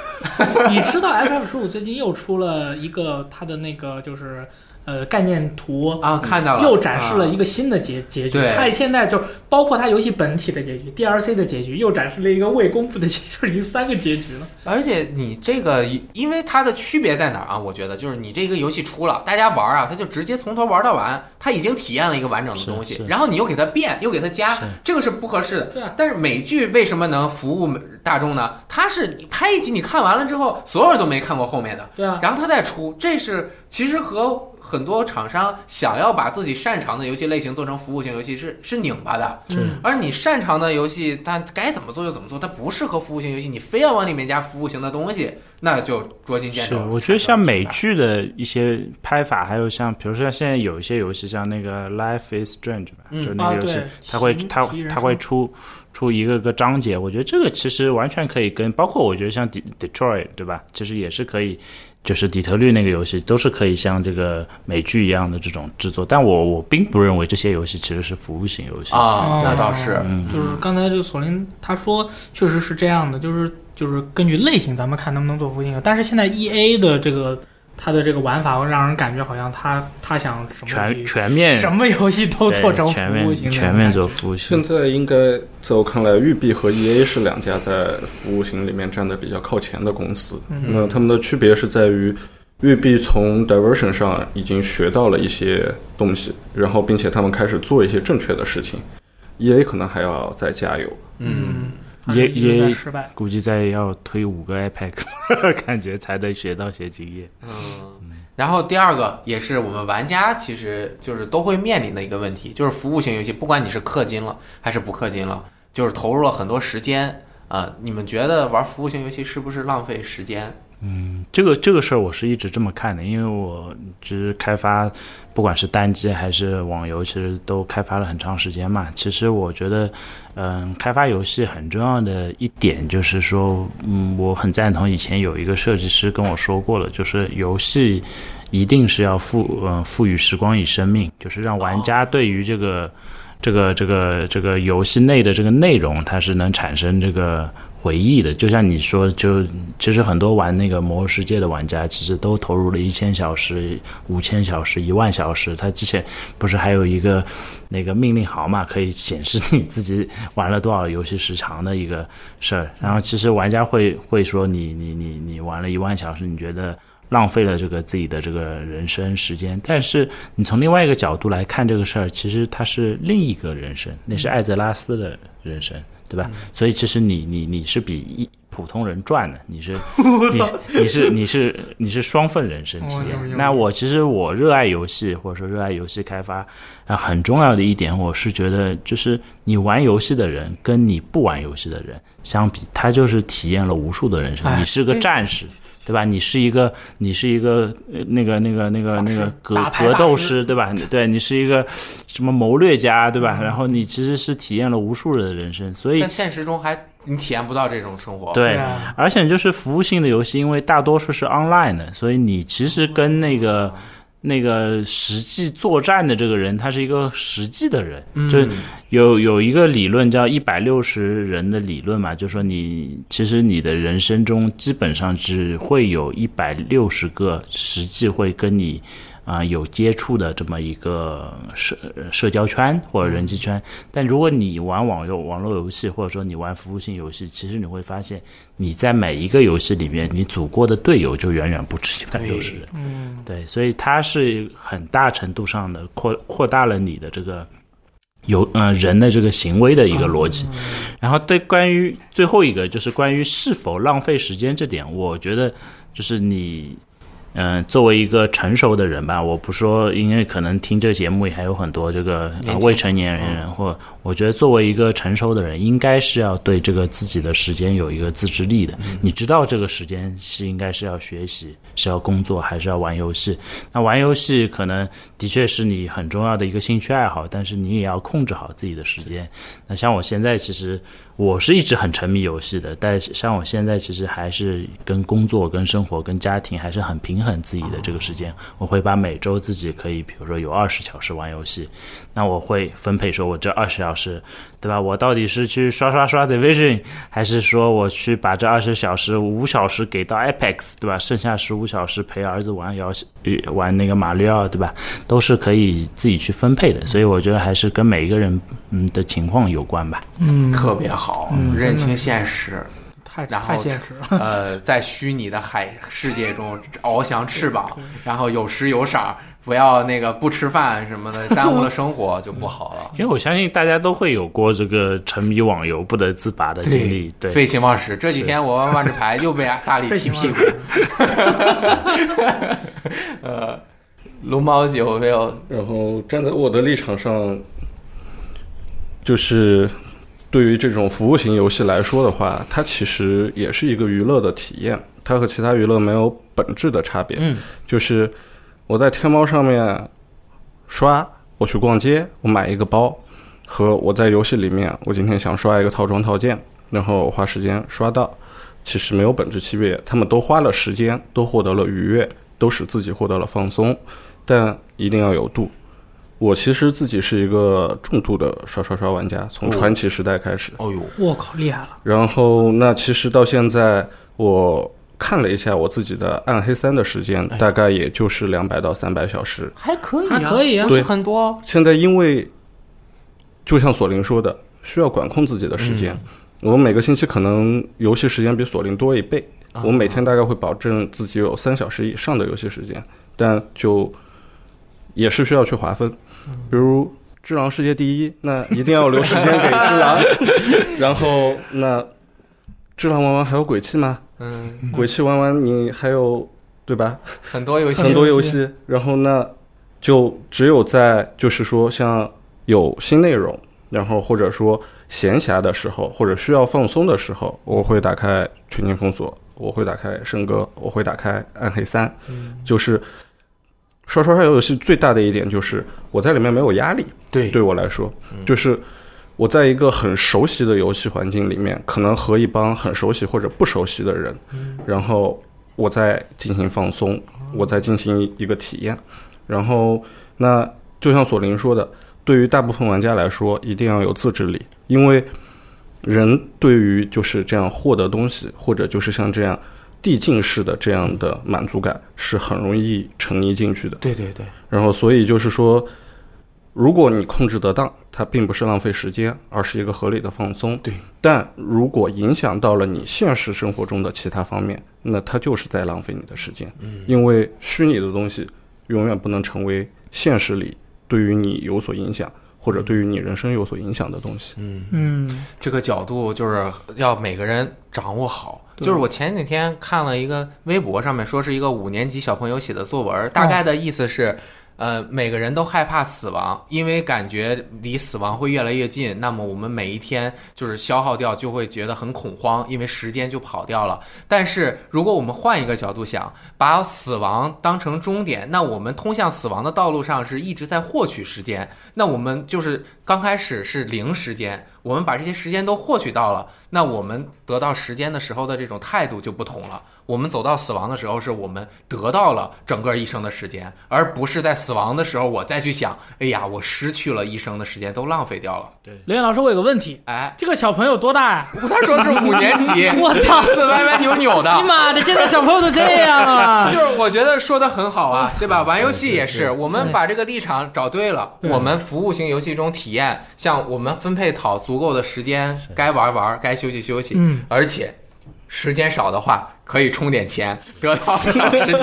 你知道 FF 十五最近又出了一个它的那个就是呃概念图啊，看到了，又展示了一个新的结结局。对它现在就包括它游戏本体的结局、DLC 的结局，又展示了一个未公布的结局，就已经三个结局了。而且你这个，因为它的区别在哪儿啊？我觉得就是你这个游戏出了，大家玩啊，他就直接从头玩到完，他已经体验了一个完整的东西然后你又给它变，又给它加，这个是不合适的。对啊但是美剧为什么能服务大众呢？它是你拍一集，你看完了之后，所有人都没看过后面的，对啊，然后他再出，这是其实和很多厂商想要把自己擅长的游戏类型做成服务型游戏是是拧巴的。嗯而你擅长的游戏，它该怎么做就怎么做，它不适合服务型游戏，你非要往里面加服务型的东西，那就捉襟见是，肘。我觉得像美剧的一些拍法，还有像比如说现在有一些游戏，像那个《Life is Strange》吧，就那个游戏对，它会它它会出出一个个章节，我觉得这个其实完全可以跟，包括我觉得像 De Detroit 对吧，其实也是可以。就是底特律那个游戏都是可以像这个美剧一样的这种制作，但我我并不认为这些游戏其实是服务型游戏。啊，那倒是，嗯，就是刚才这个索林他说，确实是这样的，就是就是根据类型，咱们看能不能做服务型。但是现在 E A 的这个它的这个玩法，会让人感觉好像他他想什么全全面什么游戏都做成全面服务型全面做服务型现。在应该在我看来，育碧和 EA 是两家在服务型里面站的比较靠前的公司。嗯那他们的区别是在于，育碧从 diversion 上已经学到了一些东西，然后并且他们开始做一些正确的事情。EA 可能还要再加油。嗯，也也失败。估计再要推五个 Apex，感觉才能学到些经验。嗯，然后第二个也是我们玩家其实就是都会面临的一个问题，就是服务型游戏，不管你是氪金了还是不氪金了，就是投入了很多时间啊、你们觉得玩服务型游戏是不是浪费时间？嗯，这个这个事儿我是一直这么看的，因为我其实开发不管是单机还是网游，其实都开发了很长时间嘛。其实我觉得，嗯，开发游戏很重要的一点就是说，嗯，我很赞同以前有一个设计师跟我说过了，就是游戏一定是要赋嗯赋予时光与生命，就是让玩家对于这个。这个这个这个游戏内的这个内容，它是能产生这个回忆的。就像你说，就其实很多玩那个《魔兽世界》的玩家，其实都投入了一千小时、五千小时、一万小时。他之前不是还有一个那个命令行嘛，可以显示你自己玩了多少游戏时长的一个事儿。然后其实玩家会会说你你你你玩了一万小时，你觉得？浪费了这个自己的这个人生时间，但是你从另外一个角度来看这个事儿，其实它是另一个人生，那是艾泽拉斯的人生，对吧？所以其实你你你是比一普通人赚的，你是你 你是你是你是双份人生体验。那我其实我热爱游戏，或者说热爱游戏开发，啊，很重要的一点，我是觉得就是你玩游戏的人跟你不玩游戏的人相比，他就是体验了无数的人生。哎你是个战士。对吧？你是一个，你是一个，呃那个，那个，那个，那个格格斗师，对吧？对你是一个什么谋略家，对吧？然后你其实是体验了无数人的人生，所以在现实中还你体验不到这种生活。对，啊，而且就是服务性的游戏，因为大多数是 online 的，所以你其实跟那个那个实际作战的这个人，他是一个实际的人，嗯。就是有有一个理论叫一百六十人的理论嘛，就说你其实你的人生中基本上只会有一百六十个实际会跟你啊、有接触的这么一个社社交圈或者人际圈，但如果你玩网游网络游戏或者说你玩服务性游戏，其实你会发现你在每一个游戏里面，你组过的队友就远远不止一百六十人。嗯，对，所以它是很大程度上的扩扩大了你的这个有呃人的这个行为的一个逻辑。然后对关于最后一个就是关于是否浪费时间这点，我觉得就是你。嗯，作为一个成熟的人吧，我不说，因为可能听这个节目也还有很多这个、呃、未成年人，或我觉得作为一个成熟的人，应该是要对这个自己的时间有一个自制力的。你知道这个时间是应该是要学习，是要工作，还是要玩游戏？那玩游戏可能的确是你很重要的一个兴趣爱好，但是你也要控制好自己的时间。那像我现在其实我是一直很沉迷游戏的，但是像我现在其实还是跟工作、跟生活、跟家庭还是很平衡自己的这个时间。我会把每周自己可以，比如说有二十小时玩游戏，那我会分配说，我这二十小时，对吧？我到底是去刷刷刷 Division，还是说我去把这二十小时五小时给到 Apex，对吧？剩下十五小时陪儿子玩游戏，呃玩那个马里奥，对吧？都是可以自己去分配的。所以我觉得还是跟每一个人嗯的情况有关吧。嗯，特别好，嗯认清现实，太然后太现实了。呃，在虚拟的海世界中翱翔翅膀，然后有时有色，不要那个不吃饭什么的，耽误了生活就不好了。因为我相信大家都会有过这个沉迷网游不得自拔的经历，对。废寝忘食。这几天我玩万智牌又被大力踢屁股。呃，龙猫有没有？然后站在我的立场上，就是对于这种服务型游戏来说的话，它其实也是一个娱乐的体验，它和其他娱乐没有本质的差别。嗯，就是我在天猫上面刷，我去逛街，我买一个包，和我在游戏里面，我今天想刷一个套装套件，然后我花时间刷到，其实没有本质区别，他们都花了时间，都获得了愉悦，都使自己获得了放松，但一定要有度。我其实自己是一个重度的刷刷刷玩家，从传奇时代开始。哦呦，我靠，厉害了！然后那其实到现在，我看了一下我自己的暗黑三的时间，大概也就是两百到三百小时。还可以、啊，还可以啊。不是很多。现在因为就像索林说的，需要管控自己的时间。我每个星期可能游戏时间比索林多一倍，啊。我每天大概会保证自己有三小时以上的游戏时间，但就也是需要去划分，比如《只狼世界第一》，那一定要留时间给只狼，然后那只狼玩完还有鬼泣吗？嗯，鬼泣玩完你还有对吧？很多游戏。很多游戏，然后那就只有在就是说像有新内容，然后或者说闲暇的时候，或者需要放松的时候，我会打开全境封锁，我会打开圣歌，我会打开暗黑三，就是刷刷刷游戏最大的一点就是我在里面没有压力，对。对我来说，就是我在一个很熟悉的游戏环境里面，可能和一帮很熟悉或者不熟悉的人，然后我在进行放松，我在进行一个体验，然后那就像索林说的，对于大部分玩家来说，一定要有自制力，因为人对于就是这样获得东西，或者就是像这样递进式的这样的满足感，是很容易沉溺进去的。对对对，然后，所以就是说，如果你控制得当，它并不是浪费时间，而是一个合理的放松。对。但如果影响到了你现实生活中的其他方面，那它就是在浪费你的时间。嗯。因为虚拟的东西永远不能成为现实里对于你有所影响，或者对于你人生有所影响的东西。嗯嗯，这个角度就是要每个人掌握好。就是我前几天看了一个微博上面说是一个五年级小朋友写的作文，大概的意思是，呃，每个人都害怕死亡，因为感觉离死亡会越来越近。那么我们每一天就是消耗掉，就会觉得很恐慌，因为时间就跑掉了。但是如果我们换一个角度想，把死亡当成终点，那我们通向死亡的道路上是一直在获取时间。那我们就是刚开始是零时间，我们把这些时间都获取到了，那我们得到时间的时候的这种态度就不同了。我们走到死亡的时候，是我们得到了整个一生的时间，而不是在死亡的时候我再去想，哎呀，我失去了一生的时间，都浪费掉了。对刘岩老师，我有个问题，哎，这个小朋友多大呀？他说是五年级，我操鼻子歪歪扭扭的你。妈的，现在小朋友都这样啊！就是我觉得说的很好啊，对吧？玩游戏也是，我们把这个立场找对了。对我们服务型游戏中体验，像我们分配好足够的时间，该玩玩，该休息休息。嗯，而且时间少的话，可以充点钱，得到少时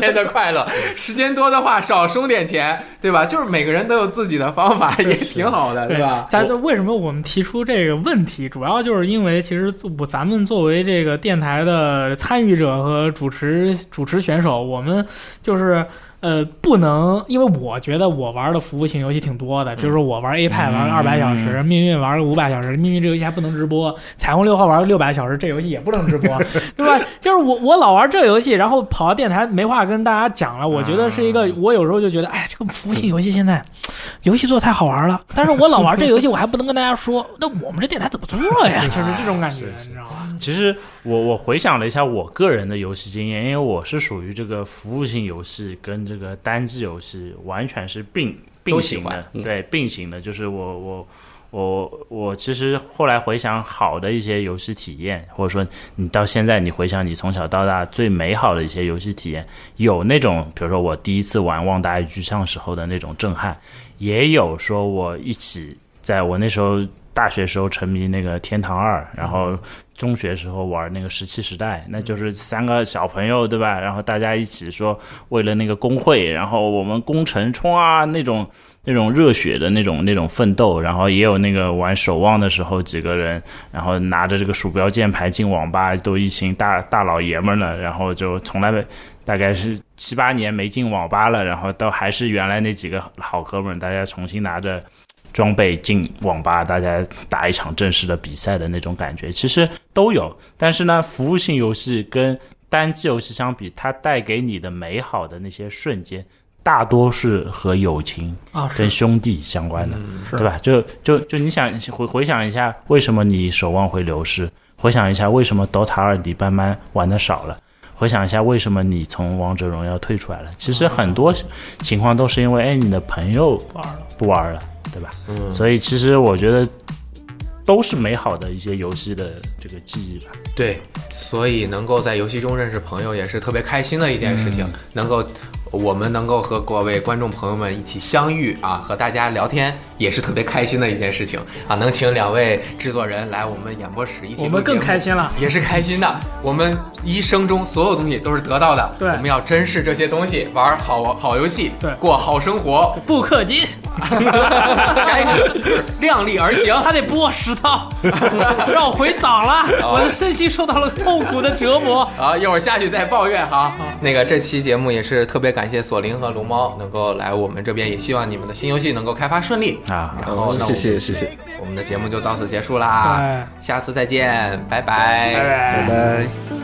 间的快乐；时间多的话，少充点钱，对吧？就是每个人都有自己的方法，也挺好的，对吧？咱这为什么我们提出这个问题，主要就是因为其实我咱们作为这个电台的参与者和主持主持选手，我们就是。呃，不能，因为我觉得我玩的服务型游戏挺多的，就是我玩 A 派玩了二百小时，命运玩了五百小时，命运这游戏还不能直播，彩虹六号玩了六百小时，这游戏也不能直播，对吧？就是我我老玩这游戏，然后跑到电台没话跟大家讲了，我觉得是一个，我有时候就觉得，哎，这个服务型游戏现在游戏做太好玩了，但是我老玩这游戏，我还不能跟大家说，那我们这电台怎么做呀？就是这种感觉，你知道吗？其实我我回想了一下我个人的游戏经验，因为我是属于这个服务性游戏跟这个单机游戏完全是并并行的，对并行的。就是我我我我其实后来回想好的一些游戏体验，或者说你到现在你回想你从小到大最美好的一些游戏体验，有那种比如说我第一次玩《旺达与巨像》时候的那种震撼，也有说我一起在我那时候。大学时候沉迷那个《天堂二》，然后中学时候玩那个《石器时代》，那就是三个小朋友对吧？然后大家一起说为了那个工会，然后我们攻城冲啊那种那种热血的那种那种奋斗，然后也有那个玩守望的时候几个人，然后拿着这个鼠标键盘进网吧，都一群大大老爷们了，然后就从来没大概是七八年没进网吧了，然后都还是原来那几个好哥们，大家重新拿着。装备进网吧，大家打一场正式的比赛的那种感觉，其实都有。但是呢，服务性游戏跟单机游戏相比，它带给你的美好的那些瞬间，大多是和友情啊、跟兄弟相关的，对吧？就就就你想回回想一下，为什么你守望会流失？回想一下，为什么 DOTA 二你慢慢玩的少了？回想一下，为什么你从王者荣耀退出来了？其实很多情况都是因为，哎，你的朋友不玩了，不玩了。对吧？嗯，所以其实我觉得都是美好的一些游戏的这个记忆吧。对，所以能够在游戏中认识朋友也是特别开心的一件事情。能够。我们能够和各位观众朋友们一起相遇啊，和大家聊天也是特别开心的一件事情啊！能请两位制作人来我们演播室一起，我们更开心了，也是开心的。我们一生中所有东西都是得到的，对，我们要珍视这些东西，玩好好游戏，对，过好生活，不氪金，该量力而行。他得播十套，让我回档了，我的身心受到了痛苦的折磨。好，一会儿下去再抱怨哈。那个这期节目也是特别感。感谢索林和龙猫能够来我们这边，也希望你们的新游戏能够开发顺利啊！然后，谢谢谢谢，我们的节目就到此结束啦，下次再见，拜拜，拜拜。